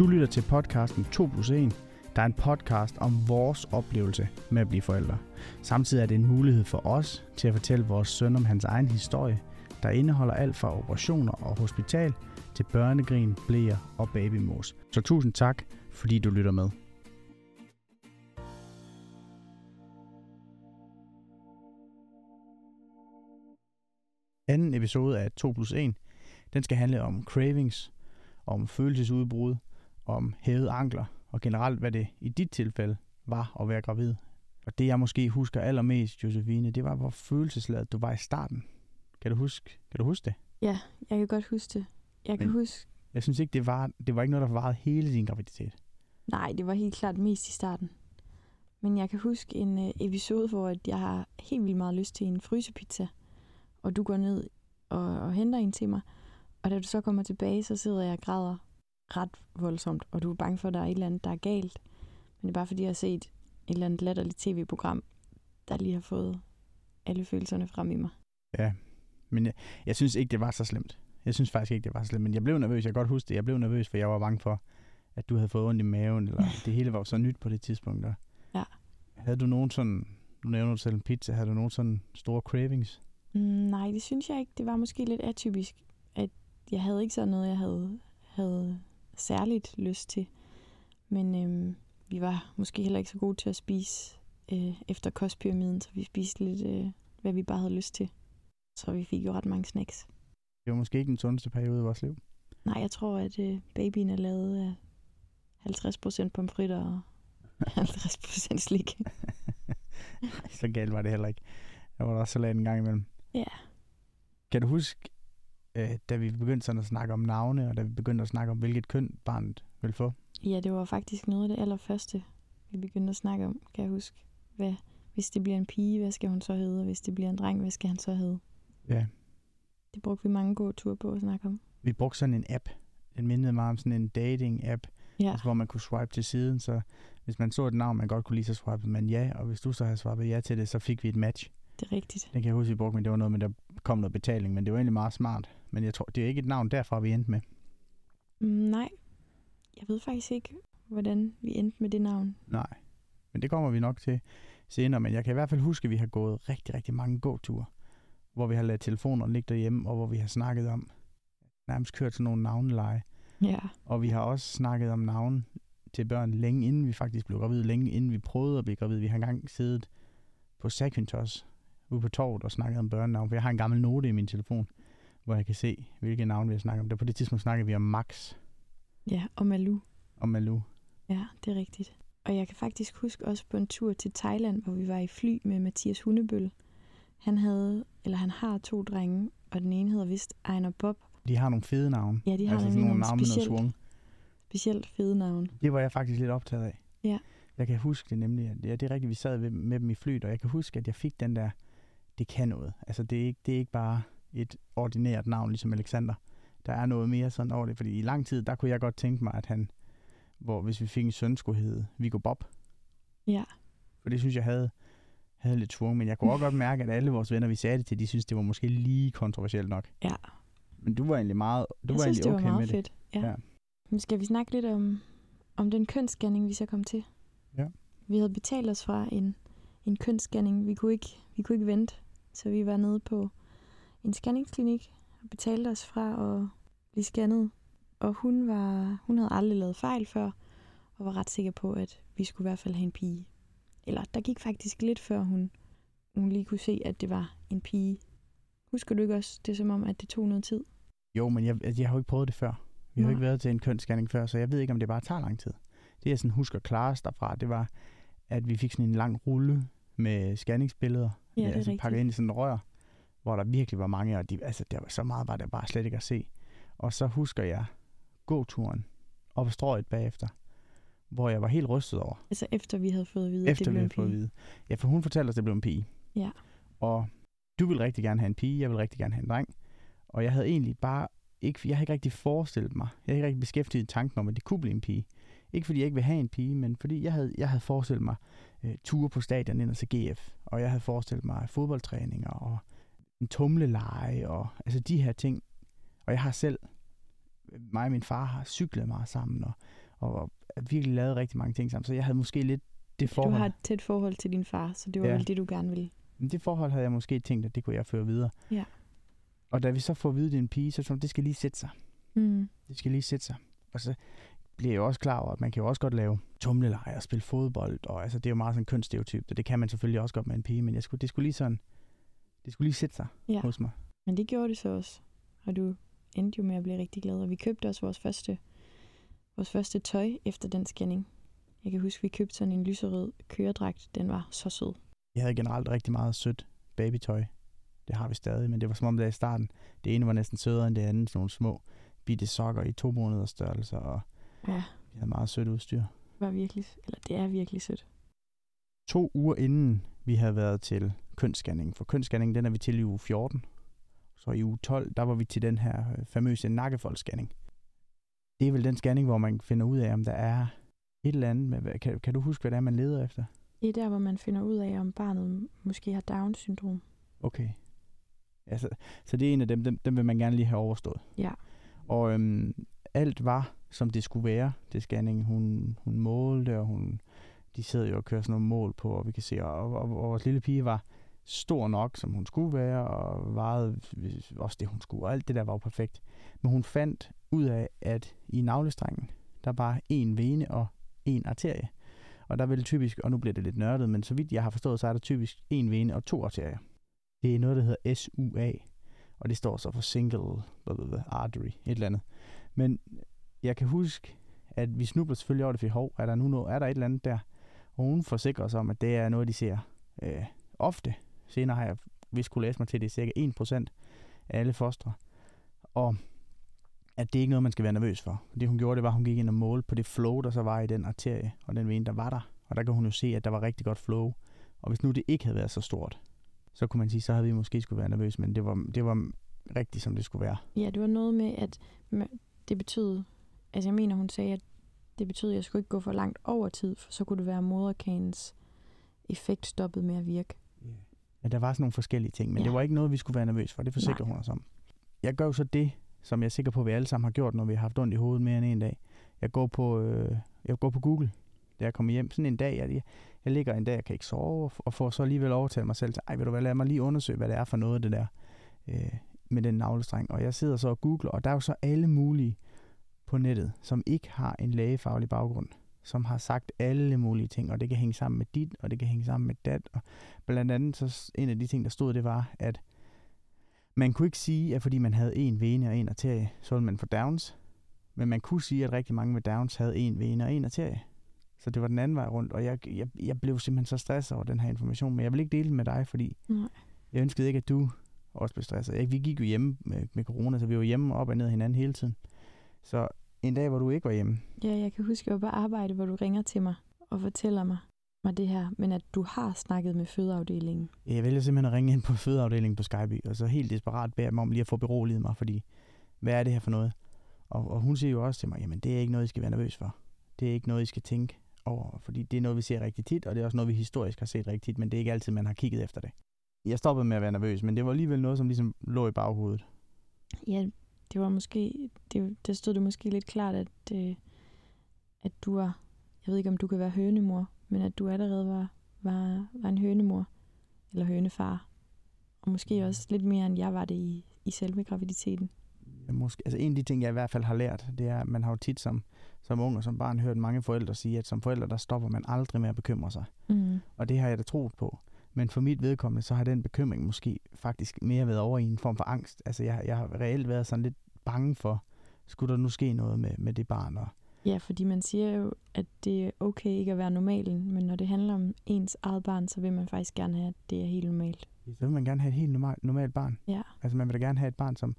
Du lytter til podcasten 2 plus 1, der er en podcast om vores oplevelse med at blive forældre. Samtidig er det en mulighed for os til at fortælle vores søn om hans egen historie, der indeholder alt fra operationer og hospital til børnegrin, blæer og babymos. Så tusind tak, fordi du lytter med. Anden episode af 2 plus 1, den skal handle om cravings, om følelsesudbrud, om hævede ankler, og generelt hvad det i dit tilfælde var at være gravid. Og det jeg måske husker allermest, Josefine, det var, hvor følelsesladet du var i starten. Kan du huske, kan du huske det? Ja, jeg kan godt huske det. Jeg kan Men- huske... Jeg synes ikke, det var, det var ikke noget, der varede hele din graviditet. Nej, det var helt klart mest i starten. Men jeg kan huske en øh, episode, hvor jeg har helt vildt meget lyst til en frysepizza. Og du går ned og, og henter en til mig. Og da du så kommer tilbage, så sidder jeg og græder ret voldsomt. Og du er bange for, at der er et eller andet, der er galt. Men det er bare fordi, jeg har set et eller andet latterligt tv-program, der lige har fået alle følelserne frem i mig. Ja, men jeg, jeg synes ikke, det var så slemt. Jeg synes faktisk ikke, det var så slemt. Men jeg blev nervøs. Jeg kan godt huske det. Jeg blev nervøs, for jeg var bange for, at du havde fået ondt i maven. Eller det hele var jo så nyt på det tidspunkt. Og Ja. Havde du nogen sådan... Nu nævner du selv en pizza. Havde du nogen sådan store cravings? Mm, nej, det synes jeg ikke. Det var måske lidt atypisk, at jeg havde ikke sådan noget, jeg havde, havde særligt lyst til. Men øhm, vi var måske heller ikke så gode til at spise øh, efter kostpyramiden, så vi spiste lidt, øh, hvad vi bare havde lyst til. Så vi fik jo ret mange snacks. Det var måske ikke den sundeste periode i vores liv. Nej, jeg tror, at øh, babyen er lavet af 50% pomfritter og 50% slik. Nej, så galt var det heller ikke. Der var der også salat en gang imellem. Ja. Kan du huske, øh, da vi begyndte sådan at snakke om navne, og da vi begyndte at snakke om, hvilket køn barnet ville få? Ja, det var faktisk noget af det allerførste, vi begyndte at snakke om, kan jeg huske. Hvad, hvis det bliver en pige, hvad skal hun så hedde? Og hvis det bliver en dreng, hvad skal han så hedde? Ja. Det brugte vi mange gåture på at snakke om. Vi brugte sådan en app. Den mindede mig om sådan en dating-app, Ja, altså, hvor man kunne swipe til siden, så hvis man så et navn, man godt kunne lide, så swipede man ja, og hvis du så havde swipet ja til det, så fik vi et match. det er rigtigt. Den kan jeg huske, vi brugte, men det var noget med, der kom noget betaling, men det var egentlig meget smart. Men jeg tror, det er ikke et navn derfra, vi endte med. Mm, nej, jeg ved faktisk ikke, hvordan vi endte med det navn. Nej, men det kommer vi nok til senere, men jeg kan i hvert fald huske, at vi har gået rigtig, rigtig mange gåture, hvor vi har ladet telefonerne ligge derhjemme, og hvor vi har snakket om, nærmest kørt sådan nogle navneleje, Ja, og vi har også snakket om navn til børn længe inden vi faktisk blev gravid, længe inden vi prøvede at blive gravid. Vi har engang siddet på Sakintos ude på torvet og snakket om børnenavn, for jeg har en gammel note i min telefon, hvor jeg kan se, hvilke navn vi har snakket om. Der på det tidspunkt snakkede vi om Max ja, og Malu. og Malou. Ja, det er rigtigt. Og jeg kan faktisk huske også på en tur til Thailand, hvor vi var i fly med Mathias Hundebøl. Han havde, eller han har to drenge, og den ene hedder vist Ejner Bob. De har nogle fede navne. Ja, de har altså sådan nogle navne med noget specielt, specielt fede navne. Det var jeg faktisk lidt optaget af. Ja. Jeg kan huske det nemlig. at- Ja, det er rigtigt, vi sad med dem i flyet, og jeg kan huske, at jeg fik den der, det kan noget. Altså, det er ikke, det er ikke bare et ordinært navn, ligesom Alexander. Der er noget mere sådan over det, fordi i lang tid, der kunne jeg godt tænke mig, at han, hvor hvis vi fik en søn, skulle hedde Viggo Bob. Ja, For det synes jeg havde, havde lidt svung, men jeg kunne også godt mærke, at alle vores venner, vi sagde det til, de synes det var måske lige kontroversielt nok. ja. Men du var egentlig meget, du jeg var synes, egentlig det var okay meget med fedt. Ja. Ja. Men skal vi snakke lidt om, om den kønsscanning, vi så kom til? Ja. Vi havde betalt os fra en, en kønsscanning. Vi kunne, ikke, vi kunne ikke vente, så vi var nede på en scanningsklinik og betalte os fra at blive scannet. Og hun, var, hun havde aldrig lavet fejl før, og var ret sikker på, at vi skulle i hvert fald have en pige. Eller der gik faktisk lidt før hun, hun lige kunne se, at det var en pige. Husker du ikke også, det er som om, at det tog noget tid? Jo, men jeg, jeg har jo ikke prøvet det før. Vi har jo ikke været til en kønsscanning før, så jeg ved ikke, om det bare tager lang tid. Det jeg sådan husker klarest derfra, det var, at vi fik sådan en lang rulle med scanningsbilleder. Ja, det er altså rigtigt. pakket ind i sådan en rør, hvor der virkelig var mange, og de, altså, der var så meget var der bare slet ikke at se. Og så husker jeg gåturen op ad strøget bagefter, hvor jeg var helt rystet over, Altså efter vi havde fået at vide, at efter det vi blev en havde fået at pige. vide. Ja, for hun fortalte os, at det blev en pige. Ja. Og du vil rigtig gerne have en pige, jeg vil rigtig gerne have en dreng. Og jeg havde egentlig bare ikke, jeg havde ikke rigtig forestillet mig, jeg havde ikke rigtig beskæftiget tanken om, at det kunne blive en pige. Ikke fordi jeg ikke vil have en pige, men fordi jeg havde, jeg havde forestillet mig øh, ture på stadion ind og se GF, og jeg havde forestillet mig fodboldtræninger og en tumleleje og altså de her ting. Og jeg har selv, mig og min far har cyklet meget sammen, og, og, virkelig lavet rigtig mange ting sammen. Så jeg havde måske lidt det forhold. Du har et tæt forhold til din far, så det var Ja. vel det, du gerne ville. Men det forhold havde jeg måske tænkt, at det kunne jeg føre videre. Ja. Og da vi så får at vide, at det er en pige, så tror jeg, det skal lige sætte sig. Mm. Det skal lige sætte sig. Og så bliver jeg jo også klar over, at man kan jo også godt lave tumleleje og spille fodbold. Og altså, det er jo meget sådan en kønsstereotyp, og det kan man selvfølgelig også godt med en pige, men jeg skulle, det skulle lige sådan, det skulle lige sætte sig Ja. hos mig. Men det gjorde det så også. Og du endte jo med at blive rigtig glad. Og vi købte også vores første, vores første tøj efter den scanning. Jeg kan huske, vi købte sådan en lyserød køredragt. Den var så sød. Jeg havde generelt rigtig meget sødt babytøj. Det har vi stadig, men det var som om det i starten. Det ene var næsten sødere end det andet. Sådan nogle små bitte sokker i to måneders størrelse, og Ja, vi havde meget sødt udstyr. det var virkelig, eller det er virkelig sødt. To uger inden vi havde været til kønsscanning, for kønsscanning den er vi til i uge 14. Så i uge 12, der var vi til den her øh, famøse nakkefoldsscanning. Det er vel den scanning, hvor man finder ud af, om der er et eller andet. Med, kan, kan du huske, hvad det er, man leder efter? Det er der, hvor man finder ud af, om barnet måske har Down-syndrom. Okay. Altså, så det er en af dem, dem, dem vil man gerne lige have overstået. Ja. Og øhm, alt var, som det skulle være, det scanning. Hun, hun målte, og hun, de sidder jo og kører sådan nogle mål på, og vi kan se, og, og, og vores lille pige var stor nok, som hun skulle være, og vejede også det, hun skulle, og alt det der var jo perfekt. Men hun fandt ud af, at i navlestrengen, der var en vene og en arterie. Og der vil typisk, og nu bliver det lidt nørdet, men så vidt jeg har forstået, så er der typisk en vene og to arterier. Det er noget, der hedder SUA, og det står så for single blablabla, artery, et eller andet. Men jeg kan huske, at vi snubler selvfølgelig over det, for hov, er der nu noget, er der et eller andet der? Og hun forsikrer sig om, at det er noget, de ser øh, ofte. Senere har jeg vist kunne læse mig til, at det er cirka 1% af alle fostre. Og at det ikke er noget, man skal være nervøs for. Det hun gjorde, det var, at hun gik ind og målte på det flow, der så var i den arterie, og den vene, der var der. Og der kan hun jo se, at der var rigtig godt flow. Og hvis nu det ikke havde været så stort, så kunne man sige, så havde vi måske skulle være nervøs, men det var, det var rigtigt, som det skulle være. Ja, det var noget med, at det betød... Altså jeg mener, hun sagde, at det betød, at jeg skulle ikke gå for langt over tid, for så kunne det være, at moderkagens effekt stoppede med at virke. Ja, der var sådan nogle forskellige ting, men ja. Det var ikke noget, vi skulle være nervøs for. Det forsikrer hun os om. Jeg gør jo så det, som jeg er sikker på, at vi alle sammen har gjort, når vi har haft ondt i hovedet mere end en dag. Jeg går på, øh, jeg går på Google, da jeg kommer hjem. Sådan en dag, jeg, jeg ligger en dag, jeg kan ikke sove, og får så alligevel overtalt mig selv til, ej, ved du hvad, lad mig lige undersøge, hvad det er for noget, det der øh, med den navlestreng. Og jeg sidder så og googler, og der er jo så alle mulige på nettet, som ikke har en lægefaglig baggrund, som har sagt alle mulige ting, og det kan hænge sammen med dit, og det kan hænge sammen med dat, og blandt andet så en af de ting, der stod, det var, at man kunne ikke sige, at fordi man havde en vene og en arterie, så ville man få Downs, men man kunne sige, at rigtig mange med Downs havde en vene og en arterie. Så det var den anden vej rundt, og jeg, jeg, jeg blev simpelthen så stresset over den her information, men jeg vil ikke dele den med dig, fordi Nej. jeg ønskede ikke, at du også blev stresset. Vi gik jo hjemme med, med corona, så vi var hjemme op og ned hinanden hele tiden. Så en dag, hvor du ikke var hjemme, Ja, jeg kan huske, at jeg var på arbejde, hvor du ringer til mig og fortæller mig, mig det her, men at du har snakket med fødeafdelingen. Jeg vælger simpelthen at ringe ind på fødeafdelingen på Skyby, og så helt desperat beder dem om lige at få beroliget mig, fordi hvad er det her for noget? Og, og hun siger jo også til mig, jamen det er ikke noget, I skal være nervøs for. Det er ikke noget, I skal tænke over, fordi det er noget, vi ser rigtig tit, og det er også noget, vi historisk har set rigtig tit, men det er ikke altid, man har kigget efter det. Jeg stoppede med at være nervøs, men det var alligevel noget, som ligesom lå i baghovedet. Ja, det var måske, det, der stod det måske lidt klart, at, øh, at du var, jeg ved ikke om du kan være hønemor, men at du allerede var, var, var en hønemor, eller hønefar. Og måske også lidt mere, end jeg var det i, i selve graviditeten. Jeg Måske, altså en af de ting, jeg i hvert fald har lært, det er, at man har jo tit som, som ung og som barn hørt mange forældre sige, at som forældre, der stopper man aldrig med at bekymre sig. Mm. Og det har jeg da troet på. Men for mit vedkommende, så har den bekymring måske faktisk mere været over i en form for angst. Altså jeg, jeg har reelt været sådan lidt bange for, skulle der nu ske noget med, med det barn. Og Ja, fordi man siger jo, at det er okay ikke at være normalen, men når det handler om ens eget barn, så vil man faktisk gerne have, at det er helt normalt. så vil man gerne have et helt normalt, normalt barn. Ja, Altså man vil da gerne have et barn, som,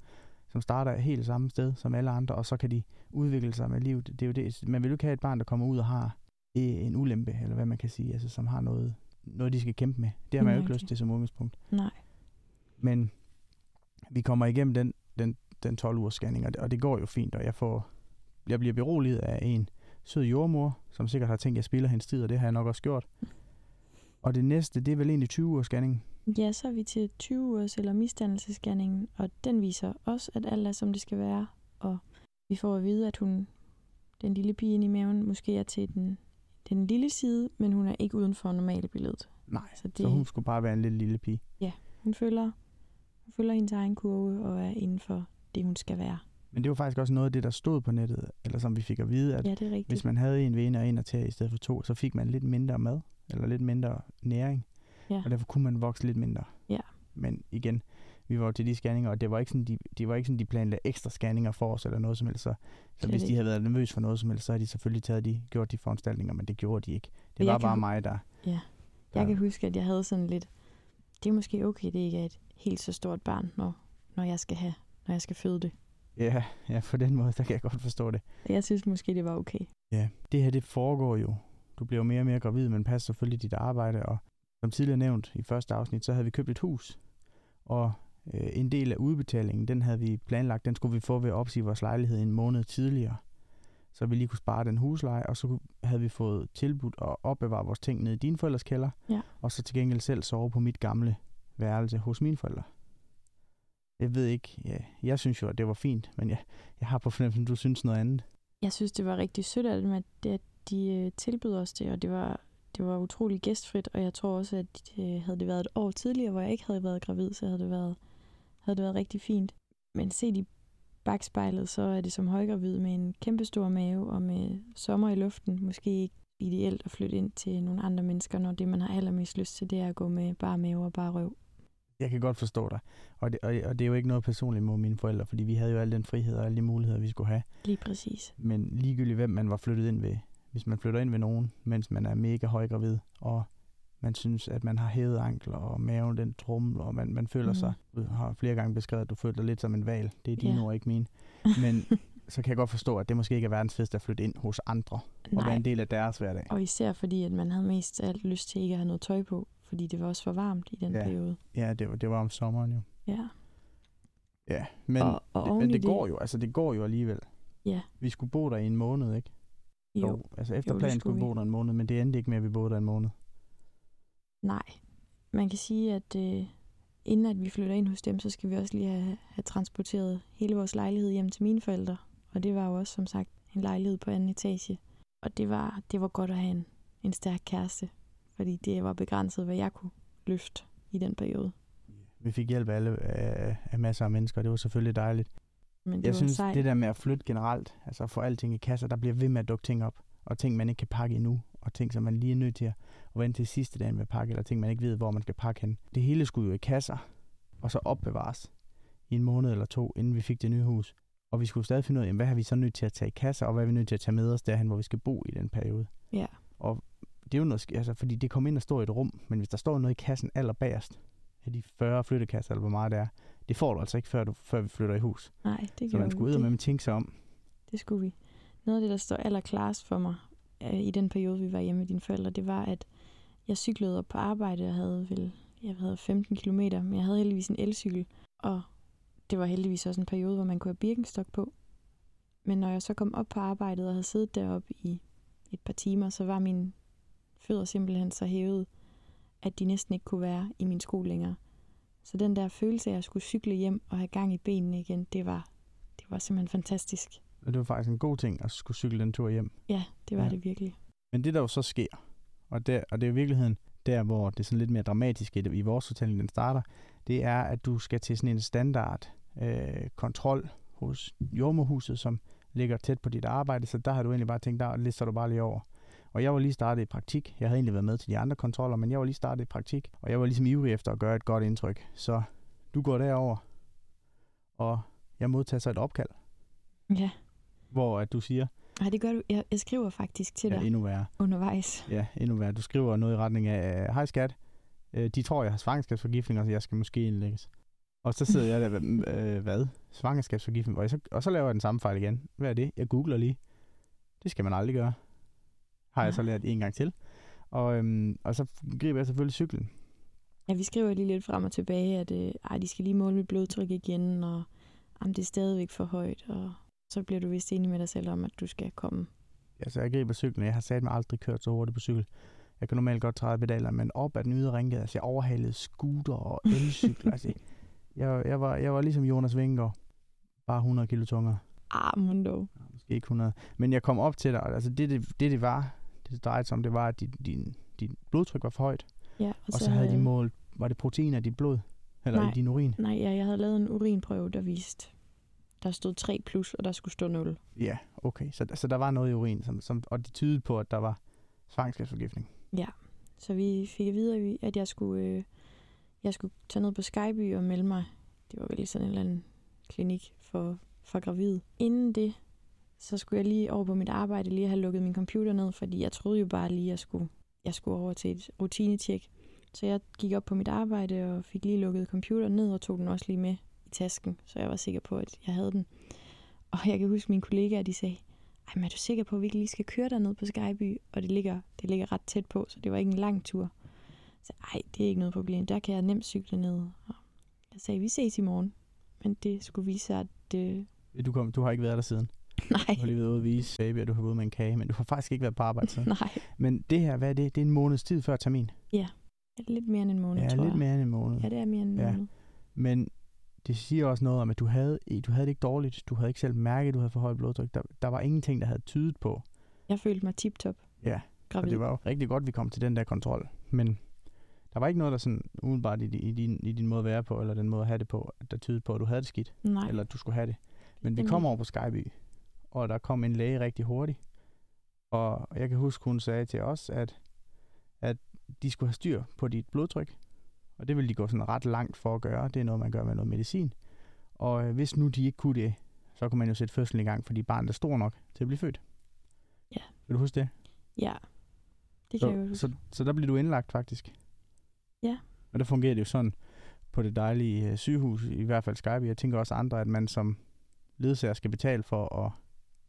som starter helt samme sted som alle andre, og så kan de udvikle sig med livet. Det er jo det. Man vil jo ikke have et barn, der kommer ud og har øh, en ulempe, eller hvad man kan sige, altså som har noget, noget de skal kæmpe med. Det har man jo ikke lyst til som udgangspunkt. nej. Men vi kommer igennem den, den, den 12 ugers scanning, og det, og det går jo fint, og jeg får jeg bliver beroliget af en sød jordmor, som sikkert har tænkt, at jeg spiller hendes tid, og det har jeg nok også gjort. Og det næste, det er vel egentlig 20 ugers scanning. Ja, så er vi til 20 ugers eller misdannelsescanningen, og den viser også, at alt er, som det skal være. Og vi får at vide, at hun den lille pige inde i maven måske er til den, den lille side, men hun er ikke uden for normale billedet. Nej, Så det- så hun skulle bare være en lille, lille pige. Hun følger, hun følger hendes egen kurve og er inden for det, hun skal være. Men det var faktisk også noget af det, der stod på nettet, eller som vi fik at vide, at Ja, hvis man havde en vene og en til i stedet for to, så fik man lidt mindre mad, eller lidt mindre næring, Ja. og derfor kunne man vokse lidt mindre. Ja. Men igen, vi var jo til de scanninger, og det var ikke sådan, de, de var ikke sådan, de planlagde ekstra scanninger for os, eller noget som helst. Så, så hvis de havde været nervøse for noget som helst, så havde de selvfølgelig taget de, gjort de foranstaltninger, men det gjorde de ikke. Det var bare mig, der... Ja. Jeg kan huske, at jeg havde sådan lidt, det er måske okay, det ikke er et helt så stort barn, når, når jeg skal have, når jeg skal føde det. Ja, ja, på den måde, der kan jeg godt forstå det. Jeg synes måske, det var okay. Ja, det her det foregår jo. Du bliver jo mere og mere gravid, men passer selvfølgelig dit arbejde. Og som tidligere nævnt i første afsnit, så havde vi købt et hus. Og øh, en del af udbetalingen, den havde vi planlagt, den skulle vi få ved at opsige vores lejlighed en måned tidligere. Så vi lige kunne spare den husleje, og så havde vi fået tilbudt at opbevare vores ting nede i dine forældres kælder. Ja. Og så til gengæld selv sove på mit gamle værelse hos mine forældre. Jeg ved ikke, ja, jeg synes jo, at det var fint, men jeg, jeg har på fornemmelsen, at du synes noget andet. Jeg synes, det var rigtig sødt af dem, at, at de øh, tilbød os det, og det var, det var utrolig gæstfrit, og jeg tror også, at øh, havde det været et år tidligere, hvor jeg ikke havde været gravid, så havde det været, havde det været rigtig fint. Men set i bagspejlet, så er det som højgravid med en kæmpe stor mave og med sommer i luften. Måske ikke ideelt at flytte ind til nogle andre mennesker, når det, man har allermest lyst til, det er at gå med bare mave og bare røv. Jeg kan godt forstå dig. Og det, og, og det er jo ikke noget personligt mod mine forældre, fordi vi havde jo al den frihed og alle de muligheder, vi skulle have. Lige præcis. Men ligegyldigt hvem man var flyttet ind ved, hvis man flytter ind ved nogen, mens man er mega højgravid, og man synes, at man har hævet ankler, og maven den trumler, og man, man føler Mhm. sig, du har flere gange beskrevet, at du føler dig lidt som en val. Det er dine Ja. ord, ikke mine. Men så kan jeg godt forstå, at det måske ikke er verdens fedeste at flytte ind hos andre, og være Nej, en del af deres hverdag. og især fordi, at man havde mest af alt lyst til ikke at have noget tøj på, fordi det var også for varmt i den Ja. periode. Ja, det var, det var om sommeren jo. Ja. Ja, men, og, og det, men i det går jo, altså det går jo alligevel. Ja. Vi skulle bo der i en måned, ikke? Jo, altså efter Jo, det planen skulle vi. bo der en måned, men det endte ikke med, at vi boede der en måned. Nej. Man kan sige, at øh, inden at vi flytter ind hos dem, så skal vi også lige have, have transporteret hele vores lejlighed hjem til mine forældre. Og det var jo også, som sagt, en lejlighed på anden etage. Og det var, det var godt at have en, en stærk kæreste, fordi det var begrænset, hvad jeg kunne løfte i den periode. Vi fik hjælp af, alle, af, af masser af mennesker, og det var selvfølgelig dejligt. Men det Jeg synes, sejt. det der med at flytte generelt, altså få alting i kasser, der bliver ved med at dukke ting op, og ting, man ikke kan pakke endnu, og ting, som man lige er nødt til at vente til sidste dagen med at pakke, eller ting, man ikke ved, hvor man skal pakke hen. Det hele skulle jo i kasser, og så opbevares i en måned eller to, inden vi fik det nye hus. Og vi skulle stadig finde ud af, jamen, hvad har vi så nødt til at tage i kasser, og hvad er vi nødt til at tage med os derhen, hvor vi skal bo i den periode. Ja. Det er jo noget, altså, fordi det kommer ind og står i et rum, men hvis der står noget i kassen allerbagerst, af de 40 flyttekasser, eller hvor meget det er, det får du altså ikke, før, du, før vi flytter i hus. Nej, det Så gjorde man skulle ud det, med tænke sig om. det skulle vi. Noget af det, der står allerklarest for mig Øh, i den periode, vi var hjemme med dine forældre, det var, at jeg cyklede op på arbejde. og havde vel jeg havde 15 km, men jeg havde heldigvis en elcykel. Og det var heldigvis også en periode, hvor man kunne have birkenstok på. Men når jeg så kom op på arbejdet og havde siddet deroppe i et par timer, så var mine fødder simpelthen så hævet, at de næsten ikke kunne være i min sko længere. Så den der følelse af at skulle cykle hjem og have gang i benene igen, det var, det var simpelthen fantastisk. Og det var faktisk en god ting at skulle cykle den tur hjem. Ja, det var Ja. det virkelig. Men det der jo så sker, og, der, og det er i virkeligheden der, hvor det er sådan lidt mere dramatisk i, det- i vores fortælling, den starter, det er, at du skal til sådan en standard øh, kontrol hos jordmorhuset, som ligger tæt på dit arbejde, så der har du egentlig bare tænkt, der lister du bare lige over. Og jeg var lige startet i praktik. Jeg havde egentlig været med til de andre kontroller, men jeg var lige startet i praktik, og jeg var ligesom ivrig efter at gøre et godt indtryk. Så du går derover, og jeg modtager så et opkald, Ja. Hvor at du siger, Nej, det gør du. Jeg, jeg skriver faktisk til ja, dig endnu værre. undervejs. Ja, endnu værre. Du skriver noget i retning af, hej skat, øh, de tror, jeg har svangerskabsforgiftning, så jeg skal måske indlægges. Og så sidder jeg der, øh, hvad? Svangerskabsforgiftning? Og, så, og så laver jeg den samme fejl igen. Hvad er det? Jeg googler lige. Det skal man aldrig gøre. Har jeg så lært en gang til. Og, øhm, og så griber jeg selvfølgelig cyklen. Ja, vi skriver lige lidt frem og tilbage, at øh, ej, de skal lige måle mit blodtryk igen, og jamen, det er stadigvæk for højt, og så bliver du vist enig med dig selv om, at du skal komme. Altså, jeg griber cyklen. Jeg har sat mig aldrig kørt så hurtigt på cykel. Jeg kan normalt godt træde pedaler, men op ad den ydre ringgade, altså jeg overhalede scooter og elcykler. altså, jeg, jeg, var, jeg var ligesom Jonas Vingegaard. Bare 100 kilo tungere. Ah, men dog. Ja, måske Ikke 100. Men jeg kom op til dig, altså det, det, det, det var, det, det drejede sig om, det var, at din, din, din blodtryk var for højt. Ja, og, Og så, så havde de målt, var det proteiner i dit blod? Eller Nej. i din urin? Nej, ja, jeg havde lavet en urinprøve, der viste, der stod 3 plus, og der skulle stå 0. Ja, okay. Så, så der var noget i urin, som, som, og det tydede på, at der var svangerskabsforgiftning. Så vi fik at vide, at jeg skulle, øh, jeg skulle tage ned på Skyby og melde mig. Det var vel sådan en eller anden klinik for, for gravide. Inden det, så skulle jeg lige over på mit arbejde, lige have lukket min computer ned, fordi jeg troede jo bare lige, at jeg skulle, jeg skulle over til et rutinetjek. Så jeg gik op på mit arbejde og fik lige lukket computeren ned og tog den også lige med tasken, så jeg var sikker på, at jeg havde den. Og jeg kan huske, mine kollegaer de sagde, ej, men er du sikker på, at vi ikke lige skal køre derned på Skyby? Og det ligger, det ligger ret tæt på, så det var ikke en lang tur. Så ej, det er ikke noget problem. Der kan jeg nemt cykle ned. Og jeg sagde, vi ses i morgen. Men det skulle vise sig, at det... Du, kom, du har ikke været der siden. Nej, Du har lige været ude at vise baby, at du har ude med en kage, men du har faktisk ikke været på arbejde siden. nej. men det her, hvad er det? Det er en måneds tid før termin. Lidt mere end en måned, Ja, tror lidt jeg. mere end en måned. Ja, det er mere end en Ja. måned. Men det siger også noget om, at du havde, du havde det ikke dårligt. Du havde ikke selv mærket, at du havde for højt blodtryk. Der, der var ingenting, der havde tydet på. Jeg følte mig tip-top Ja, Og gravid. det var jo rigtig godt, vi kom til den der kontrol. Men der var ikke noget, der sådan umiddelbart i, i, din, i din måde at være på, eller den måde at have det på, der tydede på, at du havde det skidt, Nej, eller at du skulle have det. Men vi kom over på Skyby, og der kom en læge rigtig hurtigt. Og jeg kan huske, hun sagde til os, at, at de skulle have styr på dit blodtryk. Og det ville de gå sådan ret langt for at gøre. Det er noget, man gør med noget medicin. Og øh, hvis nu de ikke kunne det, så kunne man jo sætte fødslen i gang, fordi barnet er stor nok til at blive født. Ja. Vil du huske det? ja. Det kan jeg jo Så, huske. så, så der blev du indlagt faktisk? Ja. Og der fungerer det jo sådan på det dejlige øh, sygehus, i hvert fald Skype. Jeg tænker også andre, at man som ledsager skal betale for at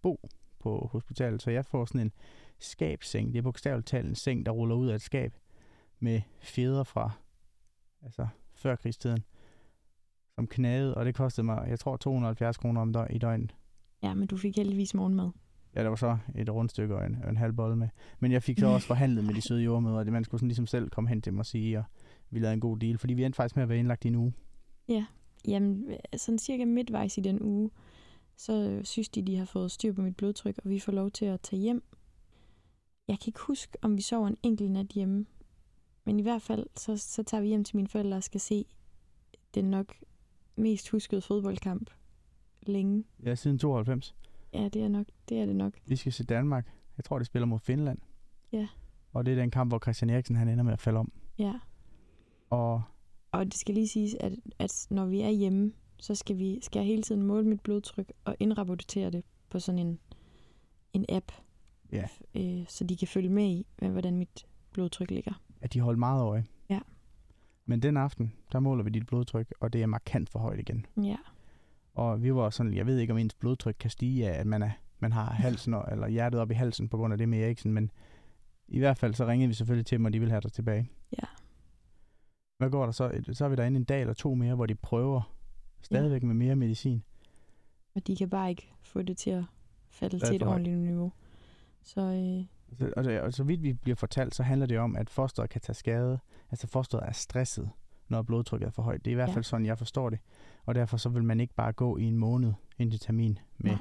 bo på hospitalet. Så jeg får sådan en skabsseng. Det er bogstaveligt talt en seng, der ruller ud af et skab med fjeder fra altså før krigstiden, som knagede, og det kostede mig, jeg tror, 270 kroner om døg, i døgnet. Ja, men du fik heldigvis morgenmad. Ja, der var så et rundstykke og en, og en halv bolle med. Men jeg fik så også forhandlet med de søde jordmøder, og det man skulle sådan ligesom selv komme hen til mig og sige, og vi lavede en god deal, fordi vi endte faktisk med at være indlagt i en uge. Jamen, sådan cirka midtvejs i den uge, så synes de, de har fået styr på mit blodtryk, og vi får lov til at tage hjem. Jeg kan ikke huske, om vi sover en enkelt nat hjemme. Men i hvert fald, så, så tager vi hjem til mine forældre og skal se den nok mest huskede fodboldkamp længe. Ja, siden 92. Ja, det er, nok, det er det nok. Vi skal se Danmark. Jeg tror, det spiller mod Finland. Ja. Og det er den kamp, hvor Christian Eriksen han ender med at falde om. Ja. Og Og det skal lige siges, at, at når vi er hjemme, så skal, vi, skal jeg hele tiden måle mit blodtryk og indrapportere det på sådan en, en app, ja, øh, så de kan følge med i, hvordan mit blodtryk ligger. At de holdt meget øje. Ja. Men den aften, der måler vi dit blodtryk, og det er markant for højt igen. Ja. Og vi var sådan, jeg ved ikke, om ens blodtryk kan stige af, at man, er, man har halsen og, eller hjertet op i halsen på grund af det med Eriksen, men i hvert fald så ringede vi selvfølgelig til dem, og de ville have dig tilbage. Ja. Hvad går der så? Så er vi derinde en dag eller to mere, hvor de prøver stadigvæk med mere medicin. Og de kan bare ikke få det til at falde til et ordentligt niveau. Så øh, Så, og, og så vidt vi bliver fortalt, så handler det om, at fosteret kan tage skade. Altså fosteret er stresset, når blodtrykket er for højt. Det er i hvert Ja. fald sådan, jeg forstår det. Og derfor så vil man ikke bare gå i en måned ind til termin med, Nej.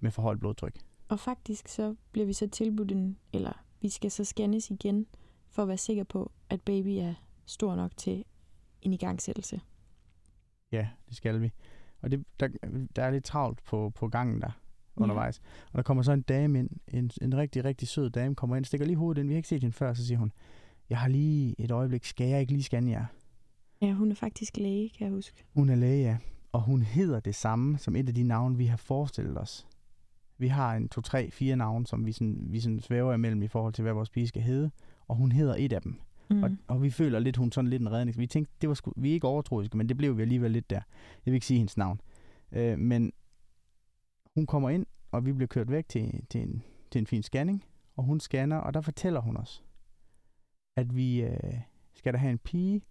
med for højt blodtryk. Og faktisk så bliver vi så tilbudt en, eller vi skal så scannes igen, for at være sikker på, at baby er stor nok til en igangsættelse. Ja, det skal vi. Og det, der, der er lidt travlt på, på gangen der undervejs. Og der kommer så en dame ind, en, en rigtig, rigtig sød dame, kommer ind, stikker lige hovedet ind. Vi har ikke set hende før, så siger hun, jeg har lige et øjeblik, skal jeg ikke lige scanne jer? Ja, hun er faktisk læge, kan jeg huske. Hun er læge, ja. Og hun hedder det samme som et af de navne, vi har forestillet os. Vi har en to, tre, fire navne, som vi, sådan, vi sådan svæver imellem i forhold til, hvad vores pige skal hedde. Og hun hedder et af dem. Mm. Mm. Og, og vi føler lidt, hun sådan lidt en redning. Vi tænkte, det var sgu, vi er ikke overtroiske, men det blev vi alligevel lidt der. Jeg vil ikke sige hendes navn. Øh, men hun kommer ind, og vi bliver kørt væk til, til, en, til en fin scanning. Og hun scanner, og der fortæller hun os, at vi øh, skal der have en pige,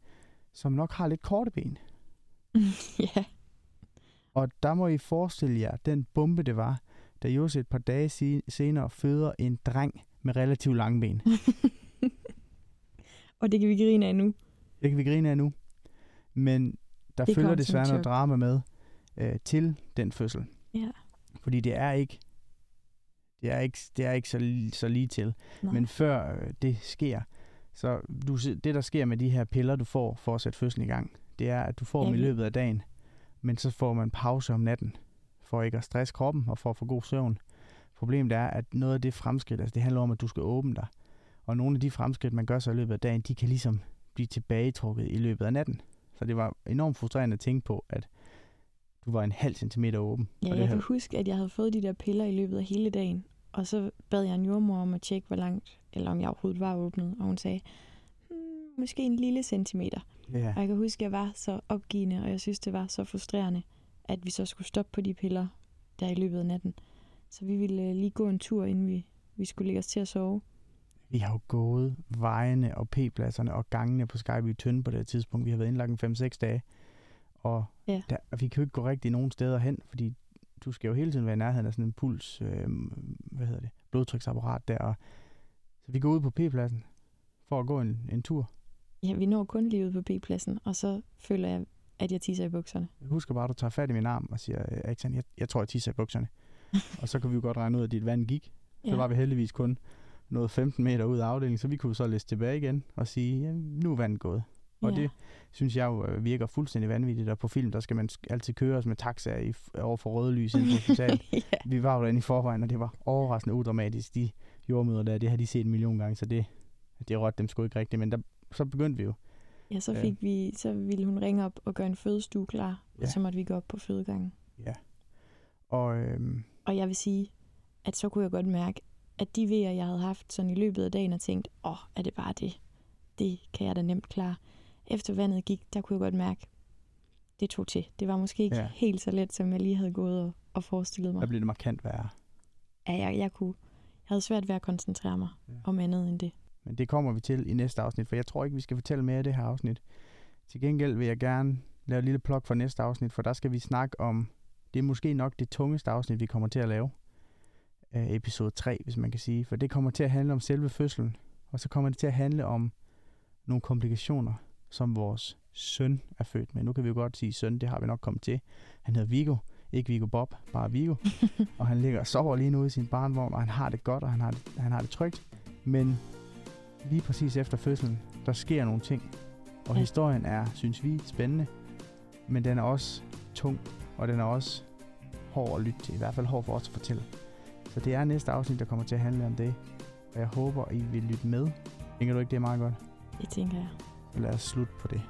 som nok har lidt korte ben. ja, Og der må I forestille jer, den bombe det var, da Jose et par dage senere føder en dreng med relativt lange ben. og det kan vi grine af nu. Det kan vi grine af nu. Men der Det følger desværre et noget drama med øh, til den fødsel. Ja. Fordi det er ikke Det er ikke, det er ikke så, så lige til. Nej. Men før øh, det sker, så du, det der sker med de her piller, du får for at sætte fødslen i gang, det er, at du får Ja, dem i løbet af dagen, men så får man pause om natten, for ikke at stresse kroppen og for at få god søvn. Problemet er, at noget af det fremskridt, altså det handler om, at du skal åbne dig. Og nogle af de fremskridt, man gør så i løbet af dagen, de kan ligesom blive tilbagetrukket i løbet af natten. Så det var enormt frustrerende at tænke på, at du var en halv centimeter åben. Ja, jeg havde- kan huske, at jeg havde fået de der piller i løbet af hele dagen. Og så bad jeg en jordmor om at tjekke, hvor langt, eller om jeg overhovedet var åbnet. Og hun sagde, hmm, måske en lille centimeter. Ja. Og jeg kan huske, at jeg var så opgivende, og jeg synes, det var så frustrerende, at vi så skulle stoppe på de piller der i løbet af natten. Så vi ville øh, lige gå en tur, inden vi, vi skulle lægge os til at sove. Vi har jo gået vejene og p-pladserne og gangene på Skyby Tønde på det tidspunkt. Vi har været indlagt en 5-6 dage. Og Ja. der, og vi kan jo ikke gå rigtig nogen steder hen, fordi du skal jo hele tiden være i nærheden af sådan en puls, øh, hvad hedder det, blodtryksapparat der. Og, så vi går ud på p-pladsen for at gå en, en tur. Ja, vi når kun lige ud på B-pladsen, og så føler jeg, at jeg tisser i bukserne. Jeg husker bare, at du tager fat i min arm og siger, "Øh, Aksan, jeg, jeg tror, jeg tisser i bukserne. og så kan vi jo godt regne ud, at dit vand gik. Så Ja. var vi heldigvis kun noget 15 meter ud af afdelingen, så vi kunne så læse tilbage igen og sige, ja, nu er vandet gået. Og ja. det synes jeg jo øh, virker fuldstændig vanvittigt, og på film, der skal man altid køre os med taxaer i, over for røde lys ind på hospitalet. ja. vi var jo derinde i forvejen, og det var overraskende udramatisk. De jordmøder der, det har de set en million gange, så det, det rådte dem sgu ikke rigtigt. Men der, så begyndte vi jo. ja, så Ja. fik vi, så ville hun ringe op og gøre en fødestue klar. Ja. og så måtte vi gå op på fødegangen. Ja. Og øhm, Og jeg vil sige, at så kunne jeg godt mærke, at de vejer, jeg havde haft sådan i løbet af dagen, og tænkt, åh, oh, er det bare det? Det kan jeg da nemt klare. Efter vandet gik, der kunne jeg godt mærke, det tog til. Det var måske ikke Ja. helt så let, som jeg lige havde gået og, og forestillet mig. der blev det markant værre. Ja, jeg, jeg, kunne, jeg havde svært ved at koncentrere mig Ja. om andet end det. Men det kommer vi til i næste afsnit, for jeg tror ikke, vi skal fortælle mere af det her afsnit. Til gengæld vil jeg gerne lave et lille plok for næste afsnit, for der skal vi snakke om, det er måske nok det tungeste afsnit, vi kommer til at lave. Øh, episode 3, hvis man kan sige. For det kommer til at handle om selve fødslen, og så kommer det til at handle om nogle komplikationer, som vores søn er født med. Nu kan vi jo godt sige søn, det har vi nok kommet til. Han hedder Vigo, ikke Vigo Bob, bare Vigo. og han ligger og sover lige nu i sin barnvogn, og han har det godt, og han har det, han har det trygt. Men lige præcis efter fødslen, der sker nogle ting. Og Ja. historien er, synes vi, spændende. Men den er også tung, og den er også hård at lytte til. I hvert fald hård for os at fortælle. Så det er næste afsnit, der kommer til at handle om det. Og jeg håber, I vil lytte med. Tænker du ikke, det er meget godt? Det tænker jeg. Lad os slutte på det.